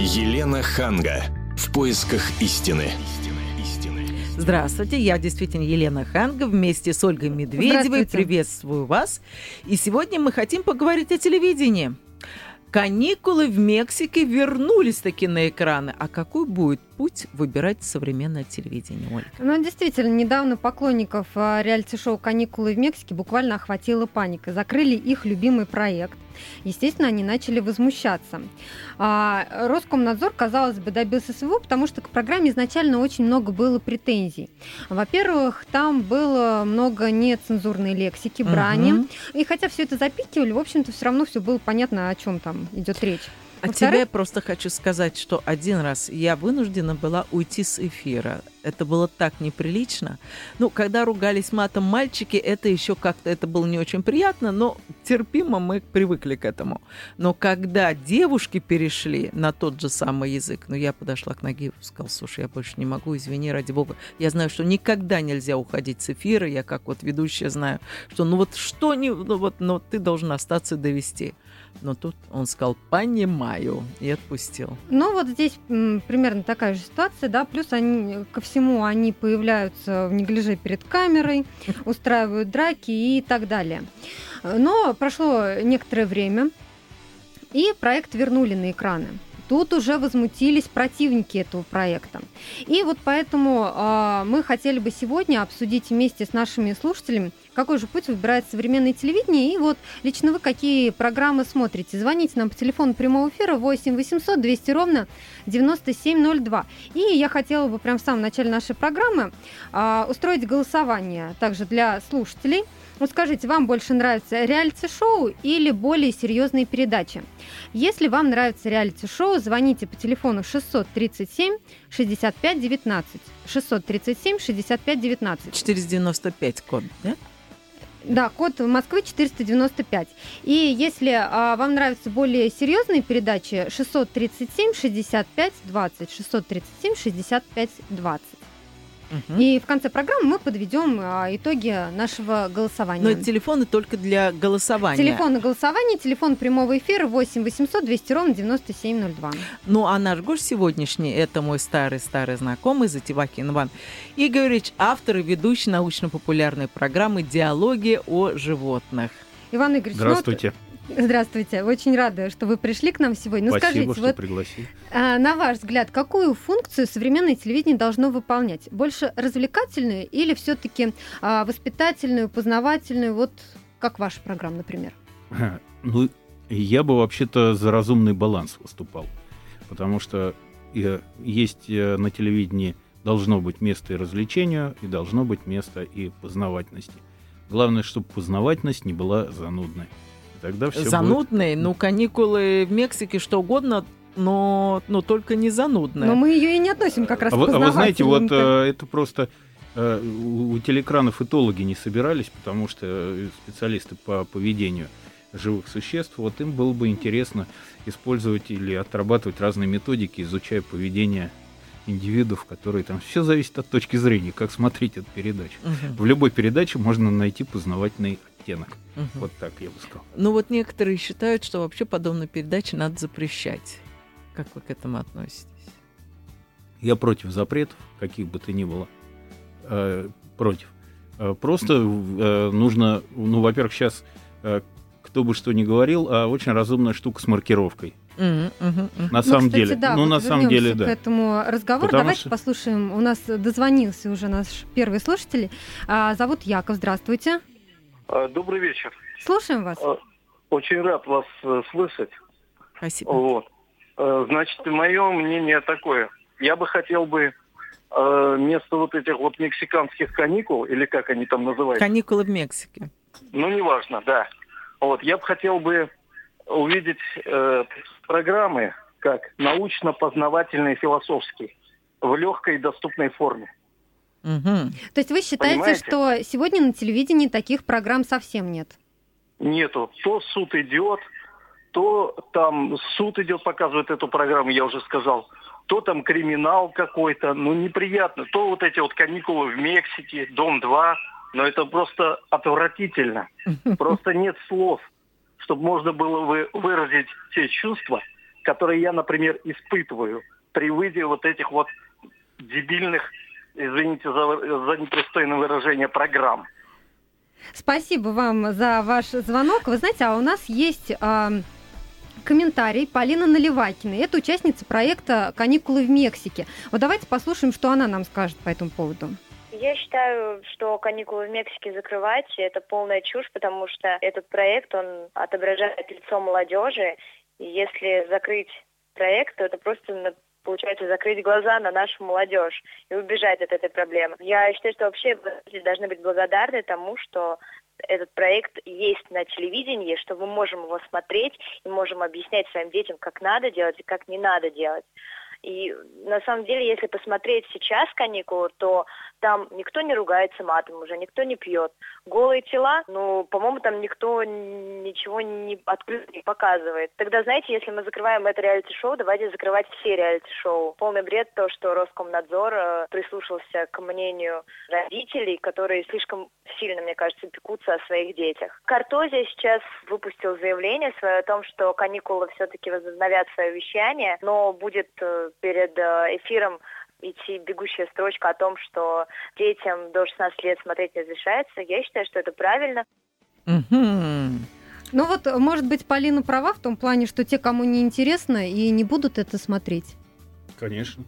Елена Ханга. В поисках истины. Здравствуйте, я действительно Елена Ханга вместе с Ольгой Медведевой. Приветствую вас. И сегодня мы хотим поговорить о телевидении. Каникулы в Мексике вернулись таки на экраны. А какой будет путь выбирать современное телевидение, Ольга? Ну, действительно, недавно поклонников а, реалити-шоу «Каникулы в Мексике» буквально охватила паника. Закрыли их любимый проект. Естественно, они начали возмущаться. А, Роскомнадзор, казалось бы, добился своего, потому что к программе изначально очень много было претензий. Во-первых, там было много нецензурной лексики, брани. Угу. И хотя все это запикивали, в общем-то, все равно все было понятно, о чем там идет речь. А тебе я просто хочу сказать, что один раз я вынуждена была уйти с эфира. Это было так неприлично. Ну, когда ругались матом мальчики, это еще как-то, это было не очень приятно, но терпимо мы привыкли к этому. Но когда девушки перешли на тот же самый язык, ну, я подошла к ноге и сказала, слушай, я больше не могу, извини, ради бога. Я знаю, что никогда нельзя уходить с эфира, я как вот ведущая знаю, что ну вот что не, ну вот, но ты должен остаться и довести. Но тут он сказал «понимаю» и отпустил. Ну, вот здесь примерно такая же ситуация, да, плюс они, ко всему они появляются в неглиже перед камерой, устраивают драки и так далее. Но прошло некоторое время, и проект вернули на экраны. Тут уже возмутились противники этого проекта. И вот поэтому э, мы хотели бы сегодня обсудить вместе с нашими слушателями, какой же путь выбирает современное телевидение. И вот лично вы какие программы смотрите. Звоните нам по телефону прямого эфира 8 800 200 ровно 9702. И я хотела бы прямо в самом начале нашей программы э, устроить голосование также для слушателей – вот скажите, вам больше нравится реалити-шоу или более серьезные передачи? Если вам нравится реалити-шоу, звоните по телефону 637 65 19. 637 65 19. 495 код, да? Да, код Москвы 495. И если а, вам нравятся более серьезные передачи, 637 65 20. 637 65 20. Угу. И в конце программы мы подведем а, итоги нашего голосования. Но телефоны только для голосования. Телефон голосования, телефон прямого эфира 8 800 200 ровно 9702. Ну, а наш гость сегодняшний – это мой старый-старый знакомый Затевакин Иван Игоревич, автор и ведущий научно-популярной программы «Диалоги о животных». Иван Игоревич, ну Здравствуйте. Ну, Здравствуйте. Очень рада, что вы пришли к нам сегодня. Ну, Спасибо, скажите, что вот, пригласили. А, на ваш взгляд, какую функцию современное телевидение должно выполнять? Больше развлекательную или все-таки а, воспитательную, познавательную? Вот как ваша программа, например? Ну, я бы вообще-то за разумный баланс выступал. Потому что э, есть э, на телевидении должно быть место и развлечению, и должно быть место и познавательности. Главное, чтобы познавательность не была занудной. Тогда все Занудные, будет... ну, каникулы в Мексике, что угодно, но, но только не занудная. Но мы ее и не относим как раз а, к А вы знаете, вот э, это просто э, у телекранов этологи не собирались, потому что э, специалисты по поведению живых существ, вот им было бы интересно использовать или отрабатывать разные методики, изучая поведение индивидов, которые там... Все зависит от точки зрения, как смотреть эту передачу. Угу. В любой передаче можно найти познавательный оттенок. Угу. Вот так я бы сказал. Ну вот некоторые считают, что вообще подобные передачи надо запрещать. Как вы к этому относитесь? Я против запретов, каких бы то ни было. Э, против. Э, просто э, нужно, ну, во-первых, сейчас э, кто бы что ни говорил, а очень разумная штука с маркировкой. Mm-hmm, mm-hmm. На ну, самом кстати, деле, да, ну вот на самом деле, да. К этому разговору Потому давайте что... послушаем. У нас дозвонился уже наш первый слушатель. А, зовут Яков. Здравствуйте. А, добрый вечер. Слушаем вас. А, очень рад вас э, слышать. Спасибо. Вот. Э, значит, мое мнение такое. Я бы хотел бы вместо вот этих вот мексиканских каникул, или как они там называются? Каникулы в Мексике. Ну, неважно, да. Вот, я бы хотел бы увидеть э, программы как научно-познавательные философские в легкой и доступной форме. Угу. То есть вы считаете, Понимаете? что сегодня на телевидении таких программ совсем нет? Нету. То суд идет, то там суд идет, показывает эту программу, я уже сказал, то там криминал какой-то, ну неприятно, то вот эти вот каникулы в Мексике, Дом-2, но это просто отвратительно. Просто нет слов, чтобы можно было вы, выразить те чувства, которые я, например, испытываю при выйде вот этих вот дебильных, извините за, за непристойное выражение, программ. Спасибо вам за ваш звонок. Вы знаете, а у нас есть э, комментарий Полины Наливакиной. Это участница проекта «Каникулы в Мексике». Вот давайте послушаем, что она нам скажет по этому поводу. Я считаю, что каникулы в Мексике закрывать – это полная чушь, потому что этот проект, он отображает лицо молодежи. И если закрыть проект, то это просто получается, закрыть глаза на нашу молодежь и убежать от этой проблемы. Я считаю, что вообще должны быть благодарны тому, что этот проект есть на телевидении, что мы можем его смотреть и можем объяснять своим детям, как надо делать и как не надо делать. И на самом деле, если посмотреть сейчас каникулы, то там никто не ругается матом уже, никто не пьет. Голые тела, ну, по-моему, там никто ничего не открыто не показывает. Тогда, знаете, если мы закрываем это реалити-шоу, давайте закрывать все реалити-шоу. Полный бред то, что Роскомнадзор э, прислушался к мнению родителей, которые слишком сильно, мне кажется, пекутся о своих детях. Картозия сейчас выпустил заявление свое о том, что каникулы все-таки возобновят свое вещание, но будет э, перед э, эфиром идти бегущая строчка о том, что детям до 16 лет смотреть не разрешается. Я считаю, что это правильно. Ну вот, может быть, Полина права в том плане, что те, кому не интересно, и не будут это смотреть. Конечно.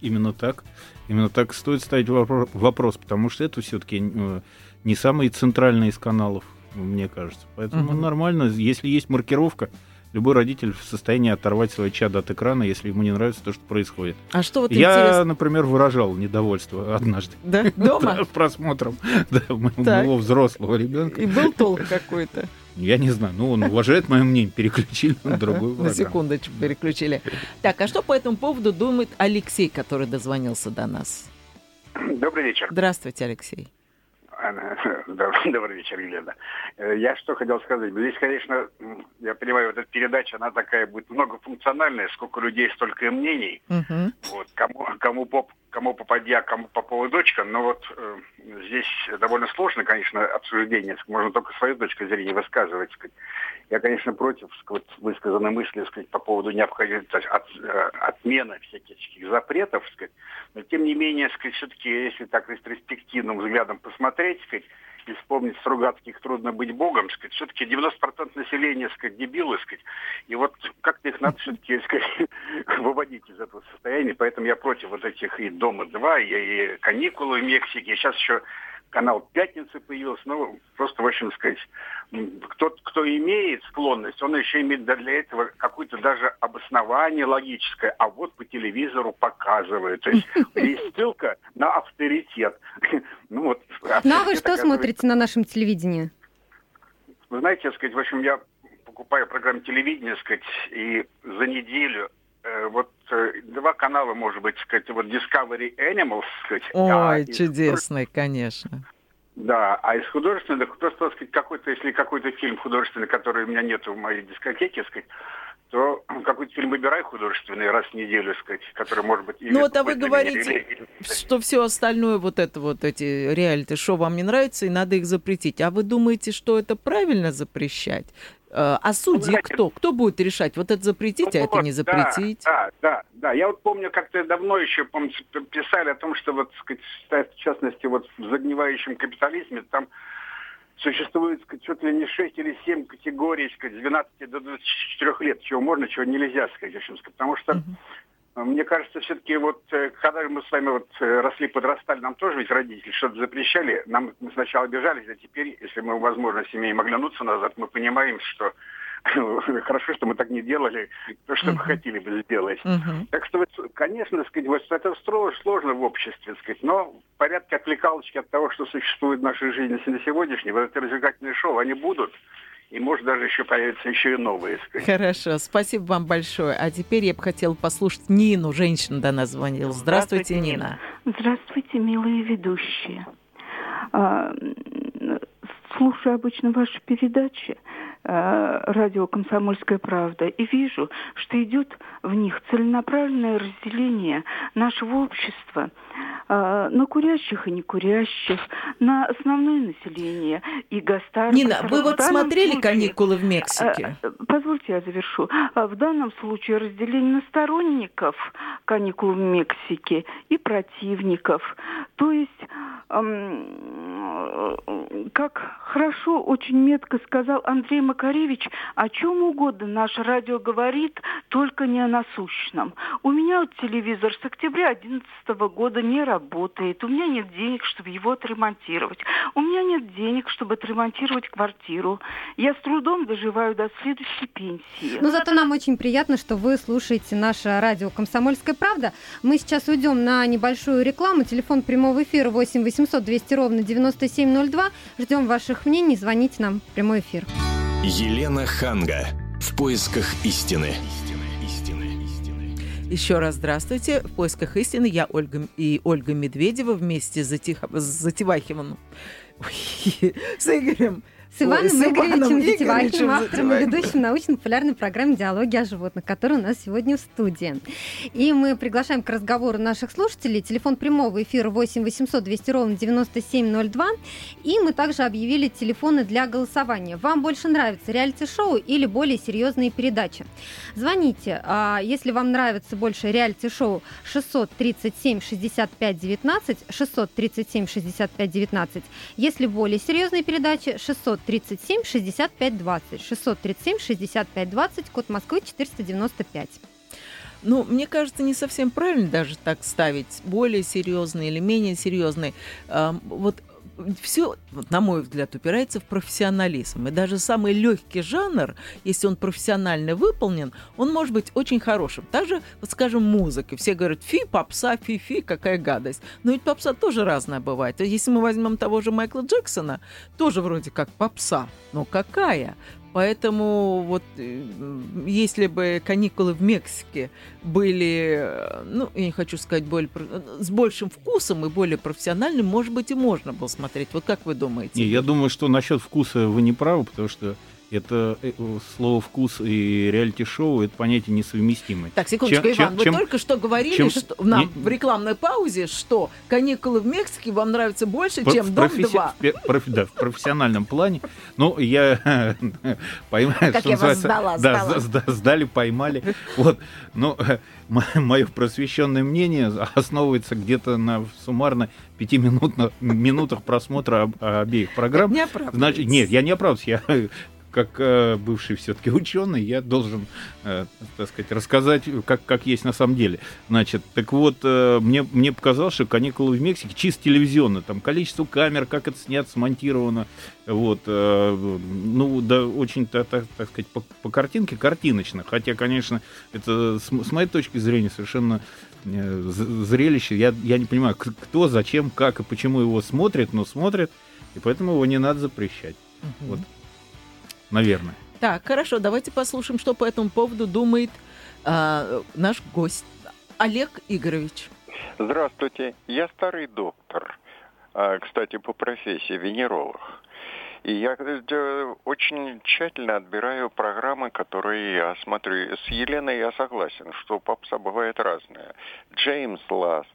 Именно так. Именно так стоит ставить вопрос, потому что это все-таки э, не самый центральный из каналов, мне кажется. Поэтому угу. нормально, если есть маркировка, любой родитель в состоянии оторвать свое чадо от экрана, если ему не нравится то, что происходит. А что вот Я, интересно... например, выражал недовольство однажды. Да? Дома? Просмотром моего взрослого ребенка. И был толк какой-то? Я не знаю, ну он уважает мое мнение, переключили на другую программу. На секундочку переключили. Так, а что по этому поводу думает Алексей, который дозвонился до нас? Добрый вечер. Здравствуйте, Алексей. Добрый вечер, Елена. Э, я что хотел сказать. Здесь, конечно, я понимаю, вот эта передача, она такая будет многофункциональная, сколько людей, столько и мнений. Угу. Вот, кому, кому поп кому попадя, кому попала дочка, но вот э, здесь довольно сложно, конечно, обсуждение, можно только свою точку зрения высказывать. Сказать. Я, конечно, против сказать, высказанной мысли сказать, по поводу необходимости от, э, отмены всяких запретов, сказать. но тем не менее, сказать, все-таки, если так ретроспективным взглядом посмотреть, сказать, и вспомнить Стругацких «Трудно быть богом», сказать, все-таки 90% населения, сказать, дебилы, сказать, и вот как-то их надо все-таки, сказать, выводить из этого состояния, поэтому я против вот этих и «Дома-2», и, и «Каникулы в Мексике», сейчас еще канал «Пятница» появился. Ну, просто, в общем сказать, кто, кто имеет склонность, он еще имеет для этого какое-то даже обоснование логическое, а вот по телевизору показывают. То есть есть ссылка на авторитет. Ну, вот, ну а вы что смотрите на нашем телевидении? Вы знаете, сказать, в общем, я покупаю программу телевидения, сказать, и за неделю вот э, два канала, может быть, сказать, вот Discovery Animals, сказать. Ой, а, чудесный, и... конечно. Да, а из художественных, просто, сказать, какой-то, если какой-то фильм художественный, который у меня нет в моей дискотеке, сказать, то какой-то фильм выбирай художественный раз в неделю, сказать, который может быть... Ну вот, а вы говорите, или... что все остальное, вот это вот эти реалити-шоу вам не нравится, и надо их запретить. А вы думаете, что это правильно запрещать? Э, а судьи знаете, кто? Кто будет решать? Вот это запретить, ну, а это не запретить? Да, да, да. Я вот помню, как-то давно еще, помню, писали о том, что вот, сказать, в частности, вот в загнивающем капитализме там существует сказать, чуть ли не 6 или 7 категорий, сказать, с 12 до 24 лет, чего можно, чего нельзя, сказать, в общем, потому что uh-huh. Мне кажется, все-таки вот, э, когда мы с вами вот э, росли, подрастали, нам тоже ведь родители что-то запрещали. Нам мы сначала обижались, а теперь, если мы, возможно, семьей оглянуться назад, мы понимаем, что хорошо, что мы так не делали, то, что uh-huh. мы хотели бы сделать. Uh-huh. Так что, конечно, сказать, вот это сложно в обществе, сказать, но в порядке отвлекалочки от того, что существует в нашей жизни на сегодняшней, вот это развлекательные шоу, они будут и может даже еще появятся еще и новые. Сказать. Хорошо, спасибо вам большое. А теперь я бы хотела послушать Нину, женщина до нас звонила. Здравствуйте, Здравствуйте Нина. Здравствуйте, милые ведущие. А, слушаю обычно ваши передачи радио «Комсомольская правда» и вижу, что идет в них целенаправленное разделение нашего общества а, на курящих и не курящих, на основное население и гастарбайтеров. Нина, вы вот смотрели случае, каникулы в Мексике? А, позвольте, я завершу. В данном случае разделение на сторонников каникул в Мексике и противников. То есть, как хорошо, очень метко сказал Андрей Макаревич, о чем угодно наше радио говорит, только не о насущном. У меня вот телевизор с октября 2011 года не работает. У меня нет денег, чтобы его отремонтировать. У меня нет денег, чтобы отремонтировать квартиру. Я с трудом доживаю до следующей пенсии. Но зато нам очень приятно, что вы слушаете наше радио «Комсомольская правда». Мы сейчас уйдем на небольшую рекламу. Телефон прямого эфира 8 800 200 ровно 9702. Ждем ваших мнений. Звоните нам в прямой эфир. Елена Ханга. В поисках истины. Еще раз здравствуйте. В поисках истины я Ольга и Ольга Медведева вместе с, Затих... с Затевахиным. С Игорем с Иваном Ой, Игоревичем Затевахиным, автором и ведущим научно-популярной программы «Диалоги о животных», которая у нас сегодня в студии. И мы приглашаем к разговору наших слушателей. Телефон прямого эфира 8 800 200 ровно 9702. И мы также объявили телефоны для голосования. Вам больше нравится реалити-шоу или более серьезные передачи? Звоните, а, если вам нравится больше реалити-шоу 637 65 19, 637 65 19. Если более серьезные передачи 600 637 65 20. 637 65 20, код Москвы 495. Ну, мне кажется, не совсем правильно даже так ставить, более серьезный или менее серьезный. Вот все, на мой взгляд, упирается в профессионализм. И даже самый легкий жанр, если он профессионально выполнен, он может быть очень хорошим. Также, вот скажем, музыка. Все говорят, фи, попса, фи-фи, какая гадость. Но ведь попса тоже разная бывает. Если мы возьмем того же Майкла Джексона, тоже вроде как попса. Но какая? Поэтому вот э, если бы каникулы в Мексике были, э, ну, я не хочу сказать, более, с большим вкусом и более профессиональным, может быть, и можно было смотреть. Вот как вы думаете? Не, я думаю, что насчет вкуса вы не правы, потому что это э, слово вкус и реалити-шоу это понятие несовместимые. Так, секундочку, чем, Иван, чем, вы чем, только что говорили чем, что, нам не, в рекламной паузе, что каникулы в Мексике вам нравятся больше, чем Дом професси... 2. В, профи... да, в профессиональном плане. Ну, я поймаю, что я вас сдала, да, сдала. сдали, поймали. Вот. Но мое просвещенное мнение основывается где-то на суммарно пяти минутах просмотра обеих программ. Не Значит, нет, я не оправдываюсь. Я как э, бывший все-таки ученый, я должен, э, так сказать, рассказать, как, как есть на самом деле. Значит, так вот, э, мне, мне показалось, что каникулы в Мексике чисто телевизионно, там количество камер, как это снято, смонтировано, вот, э, ну, да, очень, так, так, так сказать, по, по картинке картиночно, хотя, конечно, это с, с моей точки зрения совершенно э, зрелище, я, я не понимаю, кто, зачем, как и почему его смотрит, но смотрит, и поэтому его не надо запрещать. Uh-huh. Вот наверное. Так, хорошо, давайте послушаем, что по этому поводу думает э, наш гость Олег Игоревич. Здравствуйте, я старый доктор, а, кстати, по профессии венеролог. И я э, очень тщательно отбираю программы, которые я смотрю. С Еленой я согласен, что попса бывает разная. Джеймс Ласт,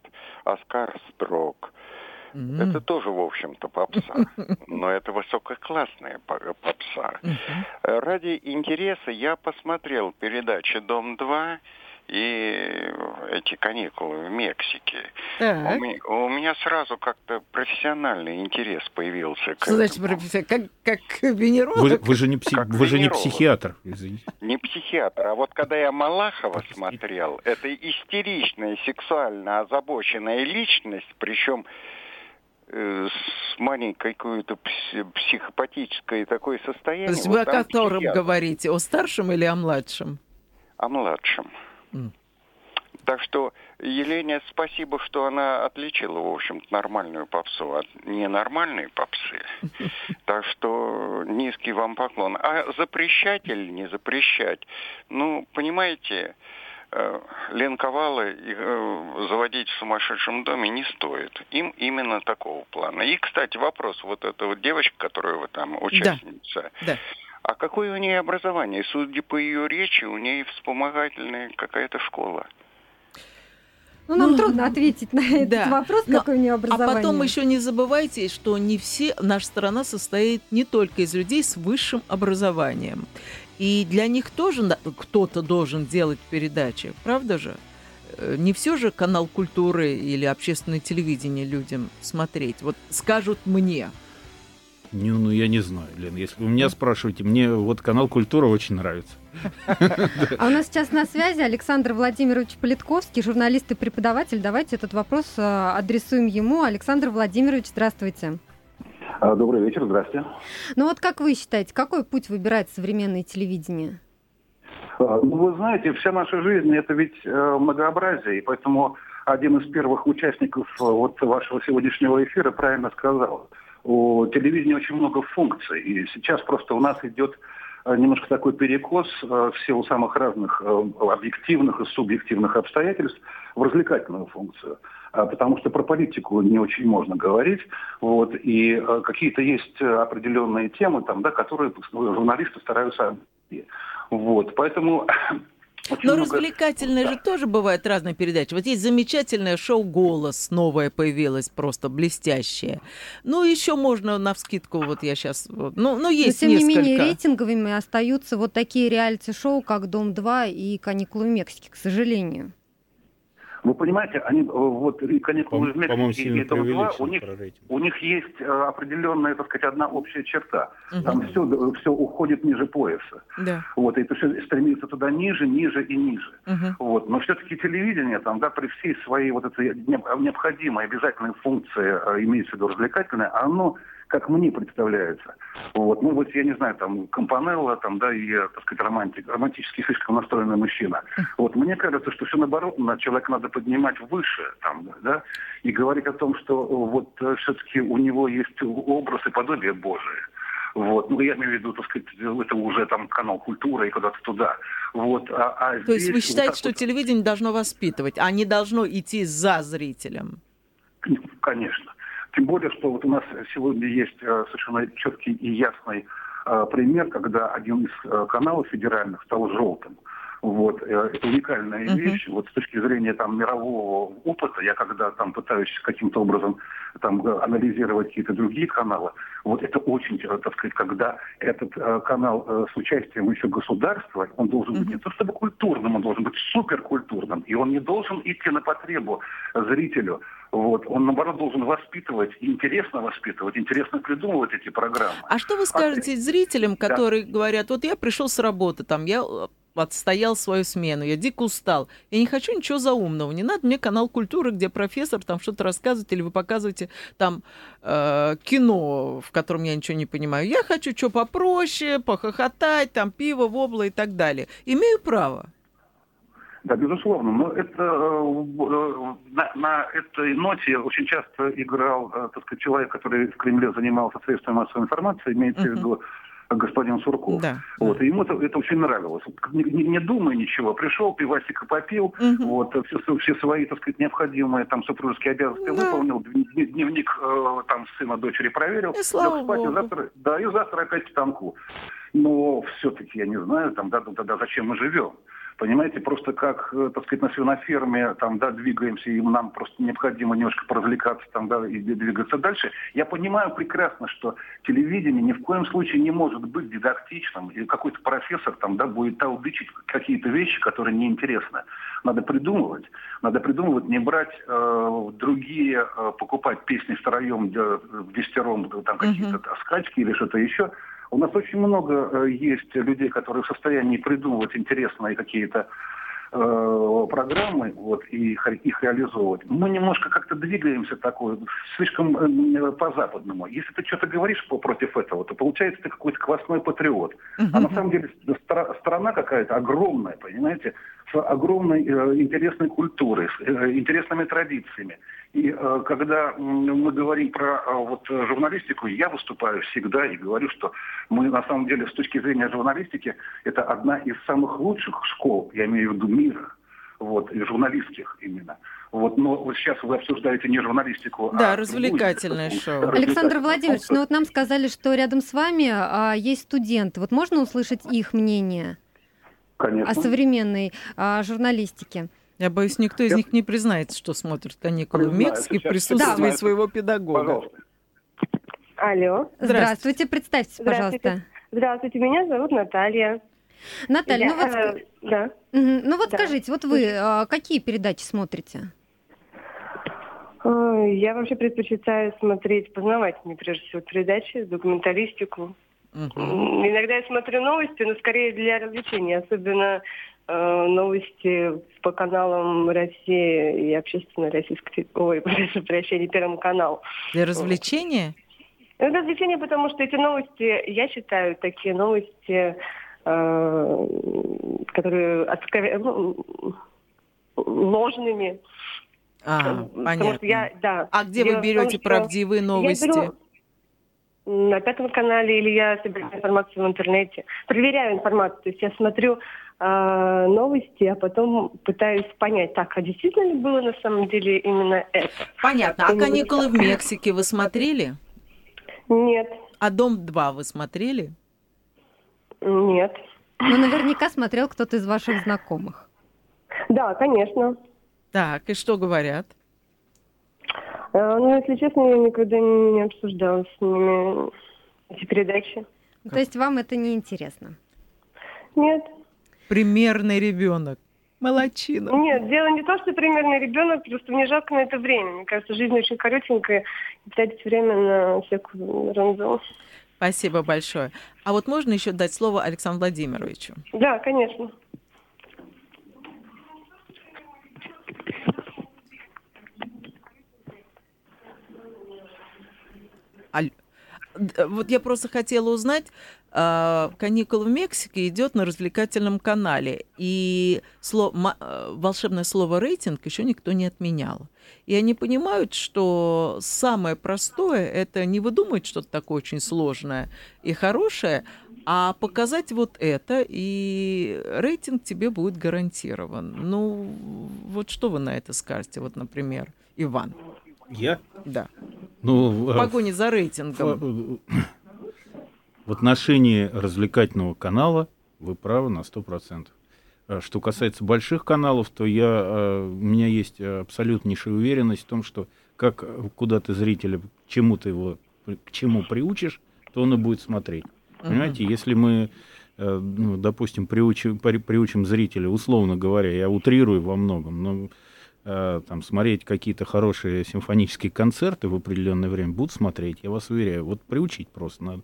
Оскар Строк, Mm-hmm. Это тоже, в общем-то, попса. Но это высококлассная попса. Mm-hmm. Ради интереса я посмотрел передачи «Дом-2», и эти каникулы в Мексике. У, меня, у меня сразу как-то профессиональный интерес появился. Что значит Как, как венеролог? Вы, вы же, не, пси, вы же не психиатр, извините. Не психиатр, а вот когда я Малахова смотрел, это истеричная, сексуально озабоченная личность, причем Э, с маленькой какой-то психопатическое такое состояние. То есть вот вы о котором психиатр. говорите? О старшем или о младшем? О младшем. Mm. Так что Елене спасибо, что она отличила, в общем нормальную попсу от ненормальной попсы. Так что низкий вам поклон. А запрещать или не запрещать? Ну, понимаете, Э, линковала и э, заводить в сумасшедшем доме не стоит. Им именно такого плана. И, кстати, вопрос, вот эта вот девочка, которая вот там участница, да. Да. а какое у нее образование? Судя по ее речи, у нее вспомогательная какая-то школа. Ну, нам ну, трудно ответить на этот да. вопрос, Но, какое у нее образование. А потом еще не забывайте, что не все, наша страна состоит не только из людей с высшим образованием. И для них тоже кто-то должен делать передачи, правда же? Э, не все же канал культуры или общественное телевидение людям смотреть. Вот скажут мне. Не, ну я не знаю, Лен. Если вы меня спрашиваете, мне вот канал Культура очень нравится. А у нас сейчас на связи Александр Владимирович Политковский, журналист и преподаватель. Давайте этот вопрос э, адресуем ему. Александр Владимирович, здравствуйте. А, добрый вечер, здрасте. Ну вот как вы считаете, какой путь выбирает современное телевидение? А, ну, вы знаете, вся наша жизнь – это ведь э, многообразие, и поэтому один из первых участников э, вот вашего сегодняшнего эфира правильно сказал. У телевидения очень много функций, и сейчас просто у нас идет немножко такой перекос в силу самых разных объективных и субъективных обстоятельств в развлекательную функцию. Потому что про политику не очень можно говорить. Вот, и какие-то есть определенные темы, там, да, которые журналисты стараются вот, поэтому Очень Но много... развлекательные да. же тоже бывают разные передачи. Вот есть замечательное шоу «Голос», новое появилось, просто блестящее. Ну, еще можно на вскидку, вот я сейчас... Вот, ну, ну, есть Но, тем несколько. не менее, рейтинговыми остаются вот такие реалити-шоу, как «Дом-2» и «Каникулы в Мексике», к сожалению. Вы понимаете, они э, вот каникулы в Мексике и этого два, у них, у них есть э, определенная, так сказать, одна общая черта. Угу. Там все, все уходит ниже пояса. Да. Вот, и это все стремится туда ниже, ниже и ниже. Угу. Вот. Но все-таки телевидение, там, да, при всей своей вот этой необходимой, обязательной функции, э, имеется в виду развлекательное, оно как мне представляется. Вот. Ну, вот я не знаю, там, Компанелла, там, да, и, так сказать, романтик, романтически слишком настроенный мужчина. Вот. Мне кажется, что все наоборот, на человека надо поднимать выше, там, да, и говорить о том, что вот все-таки у него есть образ и подобие Божие. Вот. Ну, я имею в виду, так сказать, это уже там канал культуры и куда-то туда. Вот. А, а То есть вы считаете, вот что вот... телевидение должно воспитывать, а не должно идти за зрителем? Конечно. Тем более, что вот у нас сегодня есть э, совершенно четкий и ясный э, пример, когда один из э, каналов федеральных стал желтым. Вот, это уникальная uh-huh. вещь. Вот с точки зрения там мирового опыта, я когда там пытаюсь каким-то образом там анализировать какие-то другие каналы, вот это очень, так сказать, когда этот э, канал э, с участием еще государства, он должен uh-huh. быть не то чтобы культурным, он должен быть суперкультурным, и он не должен идти на потребу зрителю. Вот. Он, наоборот, должен воспитывать, интересно воспитывать, интересно придумывать эти программы. А что вы скажете а, зрителям, которые да. говорят, вот я пришел с работы, там, я э, отстоял свою смену, я дико устал, я не хочу ничего заумного, не надо мне канал культуры, где профессор там что-то рассказывает, или вы показываете там э, кино, в котором я ничего не понимаю. Я хочу что попроще, похохотать, там пиво, вобла и так далее. Имею право. Да, безусловно. Но это э, э, на, на этой ноте очень часто играл, э, так сказать, человек, который в Кремле занимался средствами массовой информации, имеется uh-huh. в виду господин Сурков. Да. Вот, и ему это, это очень нравилось. Не, не, не думая ничего, пришел, пивасика попил, угу. вот, все, все свои, так сказать, необходимые там супружеские обязанности да. выполнил, дневник э, там сына, дочери проверил, и слава спать, и завтра, да, и завтра опять к танку. Но все-таки, я не знаю, там, да, да, да, зачем мы живем. Понимаете, просто как, э, так сказать, на свиноферме, там, да, двигаемся, и нам просто необходимо немножко поразвлекаться, там, да, и двигаться дальше. Я понимаю прекрасно, что телевидение ни в коем случае не может быть дидактичным, и какой-то профессор, там, да, будет толдычить какие-то вещи, которые неинтересны. Надо придумывать. Надо придумывать, не брать э, другие, э, покупать песни втроем, в десятером, там, какие-то скачки или что-то еще, у нас очень много э, есть людей, которые в состоянии придумывать интересные какие-то э, программы вот, и их, реализовывать. Мы немножко как-то двигаемся такой, слишком э, по-западному. Если ты что-то говоришь против этого, то получается ты какой-то квасной патриот. А на самом деле страна какая-то огромная, понимаете, с огромной э, интересной культурой, с э, интересными традициями. И э, когда мы говорим про э, вот, журналистику, я выступаю всегда и говорю, что мы на самом деле с точки зрения журналистики это одна из самых лучших школ, я имею в виду мира, вот, и журналистских именно. Вот, но вот сейчас вы обсуждаете не журналистику, да, а развлекательное другую, шоу. Александр Владимирович, ну вот нам сказали, что рядом с вами а, есть студенты. Вот можно услышать их мнение? Конечно. О современной а, журналистике? Я боюсь, никто из них не признается, что смотрит каникулы в Мексике в присутствии своего педагога. Пожалуйста. Алло. Здравствуйте, представьтесь, пожалуйста. Здравствуйте, меня зовут Наталья. Наталья, ну вот, э, да. ну вот скажите, вот вы а, какие передачи смотрите? Я вообще предпочитаю смотреть познавательные, прежде всего, передачи, документалистику. Угу. Иногда я смотрю новости, но скорее для развлечения, особенно э, новости по каналам России и общественной российской... Ой, прошу прощения, Первому каналу. Для развлечения? Это развлечение, потому что эти новости, я считаю, такие новости, э, которые откровенно ну, ложными. А, понятно. Я, да, а где вы берете том, правдивые новости? Я беру на Пятом канале или я собираю информацию в интернете. Проверяю информацию. То есть я смотрю э, новости, а потом пытаюсь понять, так, а действительно ли было на самом деле именно это? Понятно. А «Каникулы в Мексике» вы смотрели? Нет. А «Дом-2» вы смотрели? Нет. Ну, наверняка смотрел кто-то из ваших знакомых. Да, конечно. Так, и что говорят? А, ну, если честно, я никогда не обсуждала с ними эти передачи. То есть вам это не интересно? Нет. Примерный ребенок. Молодчина. Нет, дело не то, что примерный ребенок, просто мне жалко на это время. Мне кажется, жизнь очень коротенькая, и тратить время на всякую ерунду. Спасибо большое. А вот можно еще дать слово Александру Владимировичу? Да, конечно. Вот я просто хотела узнать, а, каникулы в Мексике идет на развлекательном канале, и слово, э, волшебное слово рейтинг еще никто не отменял. И они понимают, что самое простое это не выдумать что-то такое очень сложное и хорошее, а показать вот это, и рейтинг тебе будет гарантирован. Ну, вот что вы на это скажете, вот, например, Иван? Я? Да. Ну, в погоне за рейтингом. В отношении развлекательного канала вы правы на 100%. А что касается больших каналов, то я, у меня есть абсолютнейшая уверенность в том, что как куда ты зрителя, к чему ты его, к чему приучишь, то он и будет смотреть. Uh-huh. Понимаете, если мы, э, ну, допустим, приучим, приучим зрителя, условно говоря, я утрирую во многом, но Э, там, смотреть какие-то хорошие симфонические концерты в определенное время, будут смотреть, я вас уверяю. Вот приучить просто надо.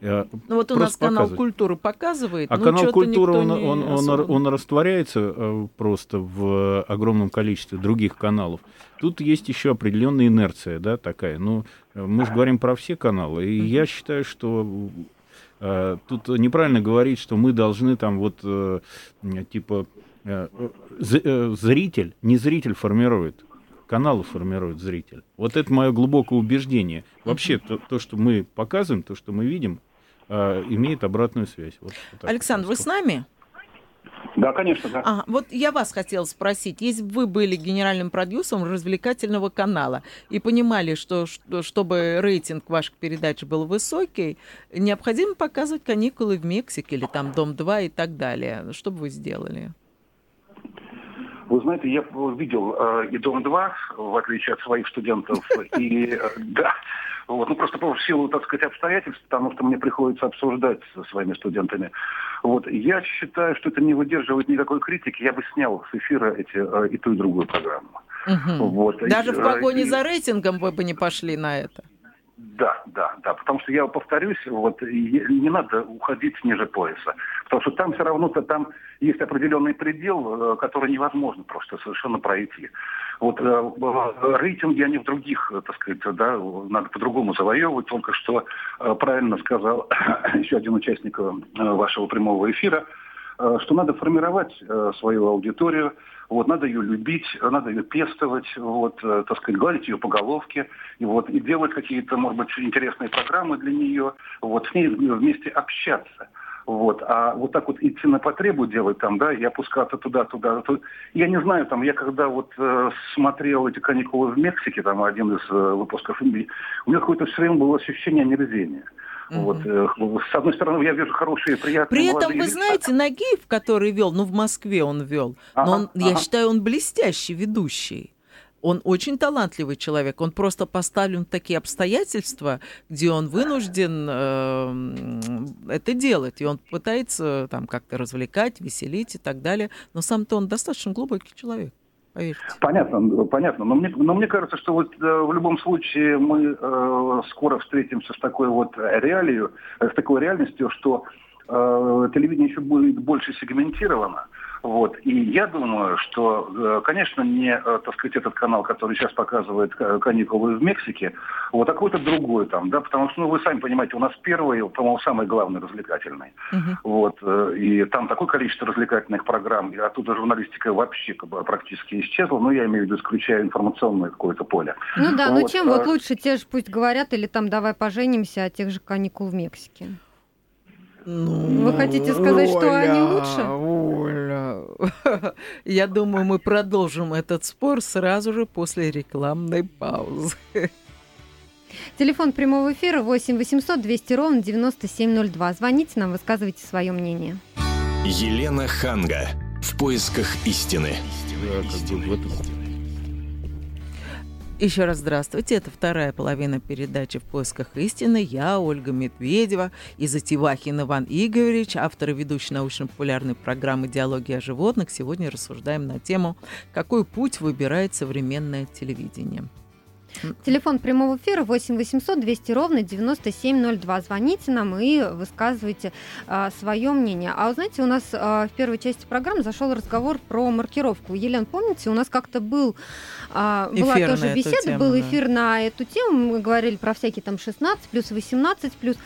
Э, ну вот у нас канал культуры показывает, а канал культуры, он, он, он, он растворяется э, просто в огромном количестве других каналов. Тут есть еще определенная инерция, да, такая. Ну, мы же говорим про все каналы, и я считаю, что тут неправильно говорить, что мы должны там вот типа зритель, не зритель формирует, каналы формирует зритель. Вот это мое глубокое убеждение. Вообще то, то что мы показываем, то, что мы видим, э, имеет обратную связь. Вот, вот Александр, вы с нами? Да, конечно, да. А, вот я вас хотела спросить, если бы вы были генеральным продюсером развлекательного канала и понимали, что, что чтобы рейтинг ваших передач был высокий, необходимо показывать каникулы в Мексике или там Дом-2 и так далее. Что бы вы сделали? Вы знаете, я видел э, и Дом-2, в отличие от своих студентов, и э, да, вот, ну просто в силу, так сказать, обстоятельств, потому что мне приходится обсуждать со своими студентами. Вот, я считаю, что это не выдерживает никакой критики, я бы снял с эфира эти, э, и ту, и другую программу. Угу. Вот. Даже в погоне и... за рейтингом вы бы не пошли на это? Да, да, да, потому что я повторюсь, вот не надо уходить ниже пояса, потому что там все равно-то там есть определенный предел, э, который невозможно просто совершенно пройти. Вот э, рейтинги, они в других, э, так сказать, да, надо по-другому завоевывать. Только что правильно сказал еще один участник вашего прямого эфира, что надо формировать свою аудиторию, вот, надо ее любить, надо ее пестовать, вот, э, так сказать, гладить ее по головке, и, вот, и делать какие-то, может быть, интересные программы для нее, вот, с ней вместе общаться. Вот. А вот так вот идти на потребу делать там, да, и опускаться туда-туда. Я не знаю, там, я когда вот э, смотрел эти каникулы в Мексике, там, один из э, выпусков, у меня какое-то все время было ощущение омерзения. Вот, э, с одной стороны, я вижу хорошие, приятные При этом, вы знаете, Нагиев, который вел, ну, в Москве он вел, ага, но он, ага. я считаю, он блестящий ведущий. Он очень талантливый человек. Он просто поставлен в такие обстоятельства, где он вынужден э, это делать. И он пытается там как-то развлекать, веселить и так далее. Но сам-то он достаточно глубокий человек. Поверьте. Понятно, понятно. Но мне, но мне кажется, что вот э, в любом случае мы э, скоро встретимся с такой вот реалией, э, с такой реальностью, что э, телевидение еще будет больше сегментировано. Вот. И я думаю, что, э, конечно, не, э, так сказать, этот канал, который сейчас показывает каникулы в Мексике, вот, а какой-то другой там, да, потому что, ну, вы сами понимаете, у нас первый, по-моему, самый главный развлекательный. Uh-huh. Вот. Э, и там такое количество развлекательных программ, и оттуда журналистика вообще как бы, практически исчезла, ну, я имею в виду, исключая информационное какое-то поле. Ну да, ну вот. ну чем а... вот лучше, те же пусть говорят, или там давай поженимся, о тех же каникул в Мексике. Ну, Вы хотите сказать, Оля, что они лучше? Оля, я думаю, мы продолжим этот спор сразу же после рекламной паузы. Телефон прямого эфира 8 800 200 ровно 9702. Звоните нам, высказывайте свое мнение. Елена Ханга. В поисках истины. истины. Еще раз здравствуйте. Это вторая половина передачи «В поисках истины». Я, Ольга Медведева, и Затевахин Иван Игоревич, автор и ведущий научно-популярной программы «Диалоги о животных». Сегодня рассуждаем на тему «Какой путь выбирает современное телевидение?». Телефон прямого эфира 8 800 200 ровно 9702. Звоните нам и высказывайте а, свое мнение. А вы знаете, у нас а, в первой части программы зашел разговор про маркировку. Елена, помните, у нас как-то был, а, была эфир тоже беседа, тему, был эфир да. на эту тему. Мы говорили про всякие там 16 плюс 18 плюс.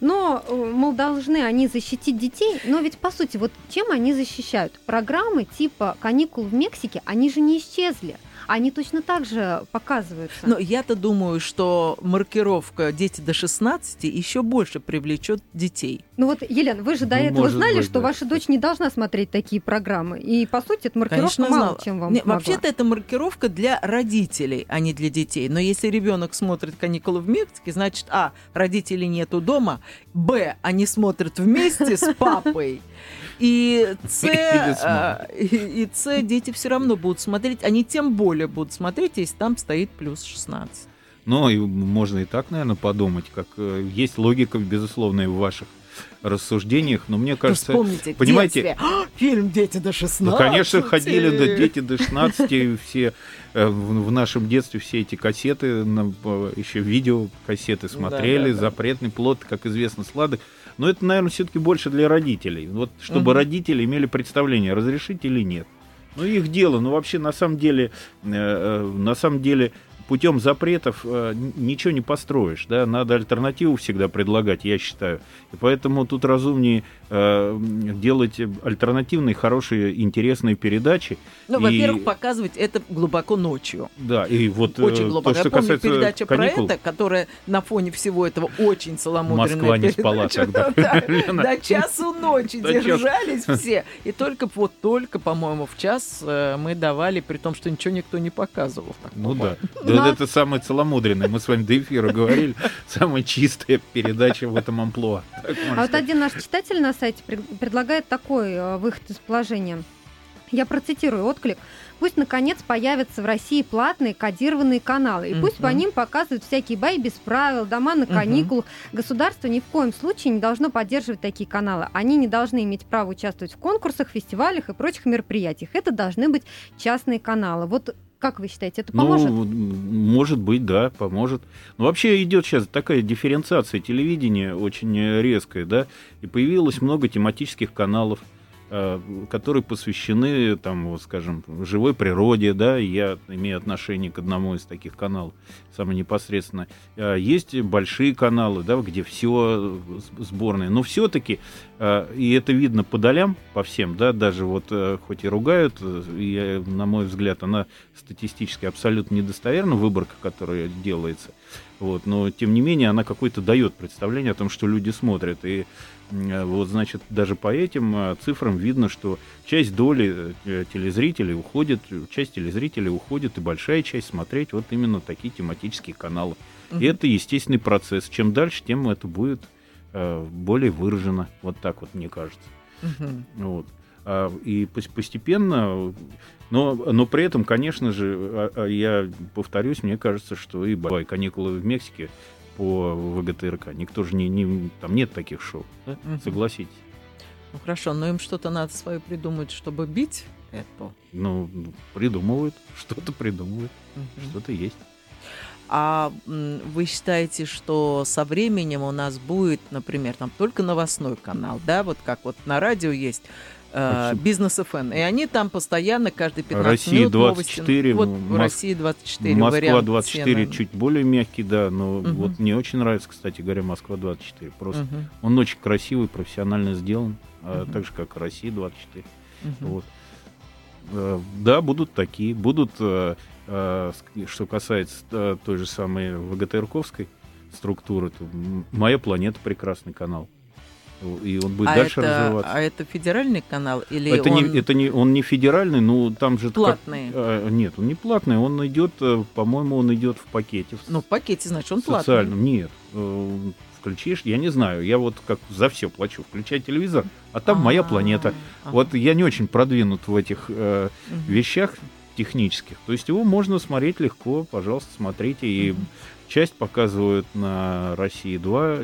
Но, э, мол, должны они защитить детей. Но ведь, по сути, вот чем они защищают? Программы типа «Каникул в Мексике», они же не исчезли они точно так же показываются. Но я-то думаю, что маркировка «дети до 16» еще больше привлечет детей. Ну вот, Елена, вы же до ну, этого знали, быть, что да. ваша дочь не должна смотреть такие программы. И, по сути, эта маркировка Конечно, мало знала. чем вам Нет, Вообще-то это маркировка для родителей, а не для детей. Но если ребенок смотрит «Каникулы в Мексике», значит, а, родителей нету дома, б, они смотрят вместе с папой, и С, а, и, и С дети все равно будут смотреть, они тем более будут смотреть, если там стоит плюс 16. Ну, и можно и так, наверное, подумать, как э, есть логика, безусловно, в ваших рассуждениях, но мне кажется, вспомните, понимаете, а, фильм «Дети до 16». Ну, конечно, ходили до «Дети до 16», все э, в, в нашем детстве все эти кассеты, еще видео кассеты смотрели, да, да, да. запретный плод, как известно, сладок. Но это, наверное, все-таки больше для родителей. Вот чтобы угу. родители имели представление, разрешить или нет. Ну, их дело. Но вообще, на самом деле, э, э на самом деле, путем запретов э, ничего не построишь, да, надо альтернативу всегда предлагать, я считаю. И поэтому тут разумнее делать альтернативные, хорошие, интересные передачи. Ну, и... во-первых, показывать это глубоко ночью. Да, и вот э, очень глубоко. То, что Я помню передача каникул... про это, которая на фоне всего этого очень целомудренная Москва не спала тогда. До часу ночи держались все. И только вот только, по-моему, в час э, мы давали, при том, что ничего никто не показывал. Ну да. Да, это самое целомудренное. Мы с вами до эфира говорили. Самая чистая передача в этом амплуа. А вот один наш читатель на сайте предлагает такой э, выход из положения. Я процитирую отклик. Пусть, наконец, появятся в России платные кодированные каналы. И пусть по ним показывают всякие бои без правил, дома на каникулах. Uh-huh. Государство ни в коем случае не должно поддерживать такие каналы. Они не должны иметь права участвовать в конкурсах, фестивалях и прочих мероприятиях. Это должны быть частные каналы. Вот как вы считаете, это поможет? Ну, может быть, да, поможет. Но вообще идет сейчас такая дифференциация телевидения очень резкая, да, и появилось много тематических каналов. Э, которые посвящены, там, вот, скажем, живой природе, да, я имею отношение к одному из таких каналов, самое непосредственно. Э, есть большие каналы, да, где все сборные, но все-таки, э, и это видно по долям, по всем, да, даже вот, хоть и ругают, и, на мой взгляд, она статистически абсолютно недостоверна, выборка, которая делается, вот, но, тем не менее, она какое-то дает представление о том, что люди смотрят, и Э, вот, значит, даже по этим э, цифрам видно, что часть доли э, телезрителей уходит, часть телезрителей уходит, и большая часть смотреть вот именно такие тематические каналы. Угу. И это естественный процесс. Чем дальше, тем это будет э, более выражено. Вот так вот, мне кажется. Угу. Вот. А, и постепенно, но, но при этом, конечно же, а, а, я повторюсь, мне кажется, что и каникулы в Мексике по ВГТРК. Никто же не, не там нет таких шоу, да? угу. согласитесь. Ну хорошо, но им что-то надо свое придумать, чтобы бить это. Ну, придумывают, что-то придумывают, угу. что-то есть. А вы считаете, что со временем у нас будет, например, там только новостной канал, да, вот как вот на радио есть э, Бизнес ФН. И они там постоянно, каждый 15 Россия минут 24, новости. Вот Мос... Россия 24. Москва 24 цены. чуть более мягкий, да. Но угу. вот мне очень нравится, кстати говоря, Москва 24. Просто угу. он очень красивый, профессионально сделан. Угу. Так же, как Россия 24. Угу. Вот. Э, да, будут такие. Будут, э, что касается той же самой ВГТРковской структуры, то «Моя планета» прекрасный канал и он будет а дальше это, развиваться. А это федеральный канал или это он... не это не он не федеральный, но там же платный? Как, а, нет, он не платный, он идет, э, по-моему, он идет в пакете. Ну в пакете значит он платный. Социальном нет. Э, включишь, я не знаю, я вот как за все плачу, включай телевизор, а там моя планета. Вот я не очень продвинут в этих э, вещах технических. То есть его можно смотреть легко, пожалуйста, смотрите. И часть показывают на России 2 а,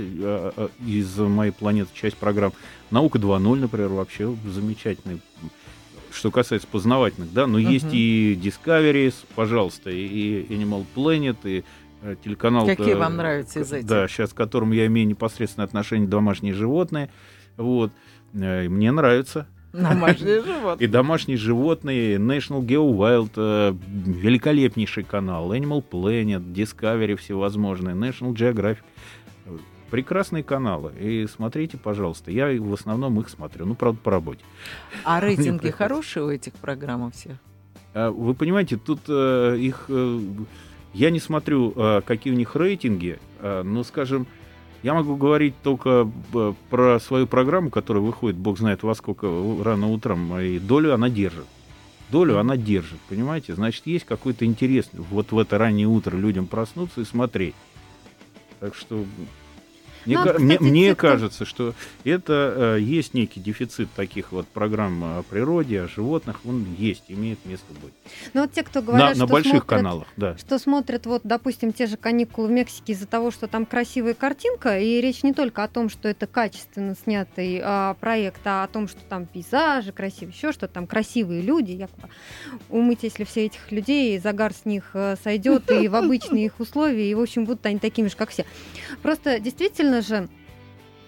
а, из моей планеты, часть программ. Наука 2.0, например, вообще замечательный. Что касается познавательных, да, но uh-huh. есть и Discovery, пожалуйста, и Animal Planet, и э, телеканал... Какие вам нравятся из этих? Да, сейчас к которому я имею непосредственное отношение домашние животные. Вот. Э, мне нравится. Домашние животные. И домашние животные, National Geo Wild, э, великолепнейший канал, Animal Planet, Discovery всевозможные, National Geographic. Прекрасные каналы. И смотрите, пожалуйста. Я в основном их смотрю. Ну, правда, по работе. А рейтинги хорошие у этих программ всех? А, вы понимаете, тут э, их... Э, я не смотрю, какие у них рейтинги, но, скажем, я могу говорить только э, про свою программу, которая выходит, бог знает во сколько, рано утром, и долю она держит. Долю она держит, понимаете? Значит, есть какой-то интерес вот в это раннее утро людям проснуться и смотреть. Так что мне, ну, кстати, мне, мне кажется, что это э, есть некий дефицит таких вот программ о природе, о животных, он есть, имеет место быть. Ну вот те, кто говорят, на, что на больших смотрят, каналах, да. Что смотрят, вот, допустим, те же каникулы в Мексике из-за того, что там красивая картинка, и речь не только о том, что это качественно снятый а, проект, а о том, что там пейзажи красивые, еще что-то там красивые люди, якобы. Умыть, если все этих людей, загар с них э, сойдет и в обычные их условия, и, в общем, будут они такими же, как все. Просто действительно действительно же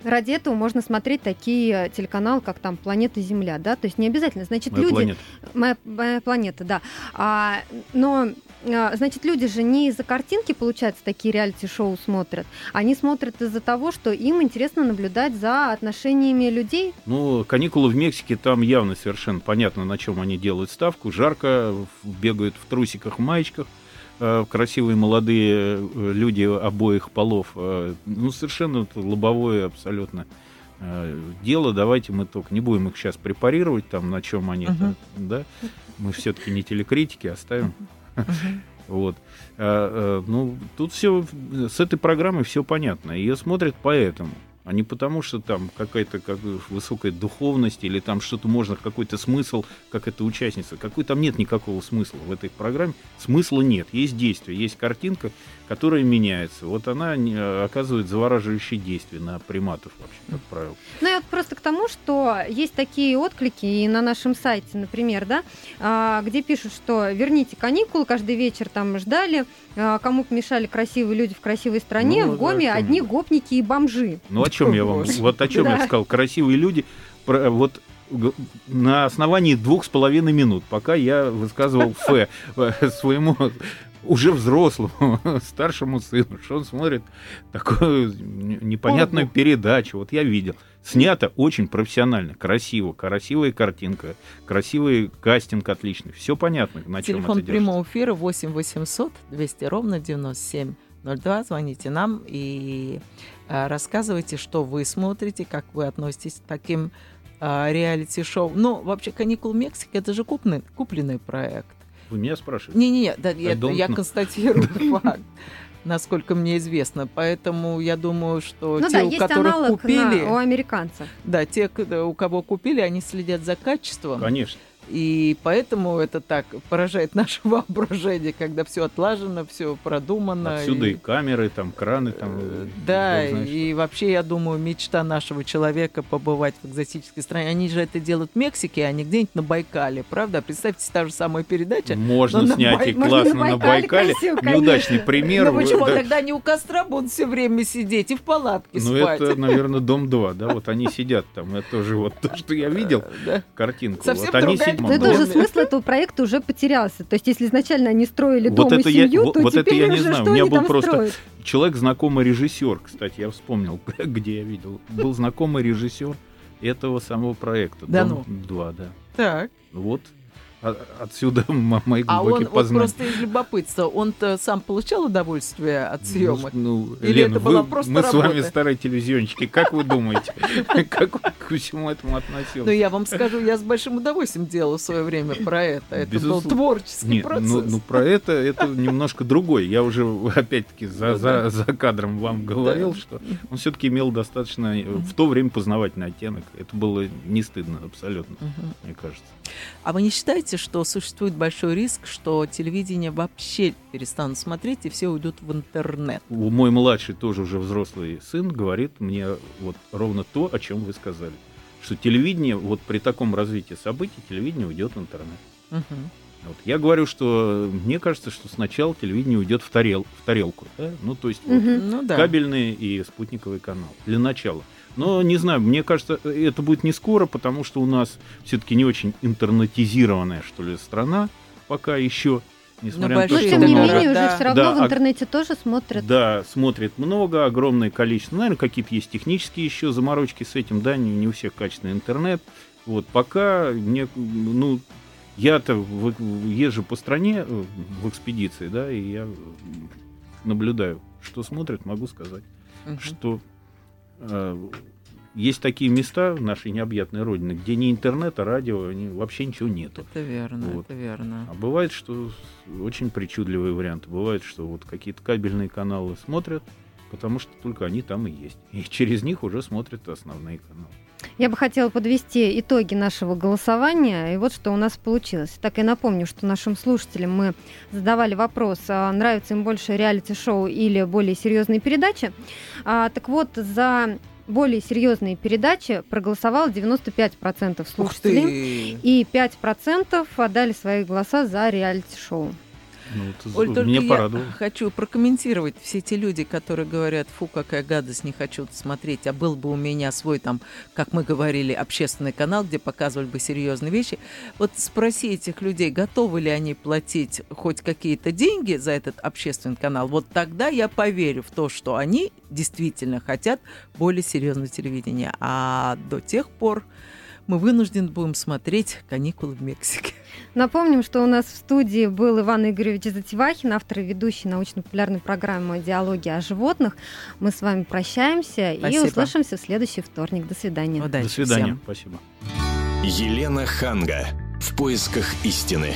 Ради этого можно смотреть такие телеканалы, как там «Планета Земля», да, то есть не обязательно, значит, моя люди... Планета. Моя, моя планета, да. А, но, а, значит, люди же не из-за картинки, получается, такие реалити-шоу смотрят, они смотрят из-за того, что им интересно наблюдать за отношениями людей. Ну, каникулы в Мексике, там явно совершенно понятно, на чем они делают ставку. Жарко, бегают в трусиках, в маечках – Э, красивые молодые э, люди обоих полов. Э, ну, совершенно лобовое абсолютно дело. Давайте мы только не будем их сейчас препарировать, там, на чем они, uh-huh. да. Мы все-таки не телекритики, оставим. Uh-huh. Вот. А, а, ну, тут все с этой программой все понятно. Ее смотрят поэтому а не потому, что там какая-то как, высокая духовность или там что-то можно, какой-то смысл, как эта участница. Какой там нет никакого смысла в этой программе. Смысла нет. Есть действие, есть картинка, которая меняется. Вот она оказывает завораживающее действие на приматов вообще, как правило. Ну, я вот просто к тому, что есть такие отклики и на нашем сайте, например, да, а, где пишут, что верните каникулы, каждый вечер там ждали, а, кому помешали красивые люди в красивой стране, ну, в ГОМе да, одни гопники и бомжи. Ну, о чем я вам, вот о чем я сказал, красивые люди, вот на основании двух с половиной минут, пока я высказывал Ф э, своему уже взрослому, старшему сыну, что он смотрит такую непонятную передачу. Вот я видел. Снято очень профессионально, красиво, красивая картинка, красивый кастинг отличный. Все понятно, на чем Телефон это прямого эфира 8 800 200 ровно 9702. Звоните нам и рассказывайте, что вы смотрите, как вы относитесь к таким а, реалити-шоу. Ну, вообще, «Каникулы Мексики» — это же купленный, купленный проект. Вы меня спрашиваете? Не-не-не, да, я, я констатирую факт. насколько мне известно. Поэтому я думаю, что ну, те, да, у которых купили... На, у американцев. Да, те, у кого купили, они следят за качеством. Конечно. И поэтому это так поражает наше воображение, когда все отлажено, все продумано. Отсюда и, и камеры, там краны, там. Э, да, и вообще, я думаю, мечта нашего человека побывать в экзотической стране. Они же это делают в Мексике, а не где-нибудь на Байкале, правда? Представьте, та же самая передача. Можно снять Бай... и классно на Байкале. Красиво, Неудачный пример. Ну почему? Да. Тогда они у костра будут все время сидеть и в палатке ну, спать. Ну это, наверное, дом 2, да? Вот они сидят там. Это тоже вот то, что я видел, картинку. Совсем вот они сидят но это уже смысл этого проекта уже потерялся. То есть, если изначально они строили дом вот и семью, я, то вот теперь это я уже не знаю. что У меня был там просто строят? человек, знакомый режиссер, кстати, я вспомнил, где я видел. Был знакомый режиссер этого самого проекта. Да ну? 2, да. Так. Вот отсюда мои глубокие а он, познания. он просто из любопытства, он-то сам получал удовольствие от съемок? Ну, ну Или Лена, это была вы, просто мы работа? с вами старые телевизионщики, как вы думаете, как к всему этому относился? Ну, я вам скажу, я с большим удовольствием делала в свое время про это. Это был творческий процесс. Ну, ну, про это, это немножко другой. Я уже, опять-таки, за, за, за кадром вам говорил, что он все-таки имел достаточно в то время познавательный оттенок. Это было не стыдно абсолютно, мне кажется. А вы не считаете, что существует большой риск, что телевидение вообще перестанут смотреть и все уйдут в интернет? Мой младший, тоже уже взрослый сын, говорит мне вот ровно то, о чем вы сказали. Что телевидение, вот при таком развитии событий, телевидение уйдет в интернет. Угу. Вот. Я говорю, что мне кажется, что сначала телевидение уйдет в, тарел, в тарелку. Да? Ну, то есть угу. вот, ну, да. кабельный и спутниковый канал. Для начала. Но не знаю, мне кажется, это будет не скоро, потому что у нас все-таки не очень интернетизированная, что ли, страна пока еще. Несмотря на то, что тем не много... менее, уже все равно да, в интернете а... тоже смотрят. Да, смотрит много, огромное количество. Наверное, какие-то есть технические еще заморочки с этим, да, не, не у всех качественный интернет. Вот, пока мне, ну, я-то езжу по стране э, в экспедиции, да, и я наблюдаю, что смотрят, могу сказать, угу. что Э, есть такие места в нашей необъятной родине, где ни интернета, радио, ни, вообще ничего нету. Это верно, вот. это верно. А бывает, что очень причудливые варианты. Бывает, что вот какие-то кабельные каналы смотрят, потому что только они там и есть. И через них уже смотрят основные каналы. Я бы хотела подвести итоги нашего голосования. И вот что у нас получилось. Так я напомню, что нашим слушателям мы задавали вопрос, а нравится им больше реалити-шоу или более серьезные передачи. А, так вот, за более серьезные передачи проголосовало 95% слушателей, и 5% отдали свои голоса за реалити-шоу. Ну, Оль, только меня я порадовало. хочу прокомментировать все те люди, которые говорят, фу, какая гадость, не хочу смотреть, а был бы у меня свой там, как мы говорили, общественный канал, где показывали бы серьезные вещи. Вот спроси этих людей, готовы ли они платить хоть какие-то деньги за этот общественный канал, вот тогда я поверю в то, что они действительно хотят более серьезного телевидения. А до тех пор мы вынуждены будем смотреть «Каникулы в Мексике». Напомним, что у нас в студии был Иван Игоревич Затевахин, автор и ведущий научно-популярной программы «Диалоги о животных». Мы с вами прощаемся Спасибо. и услышимся в следующий вторник. До свидания. Удачи До свидания. Всем. Спасибо. Елена Ханга. В поисках истины.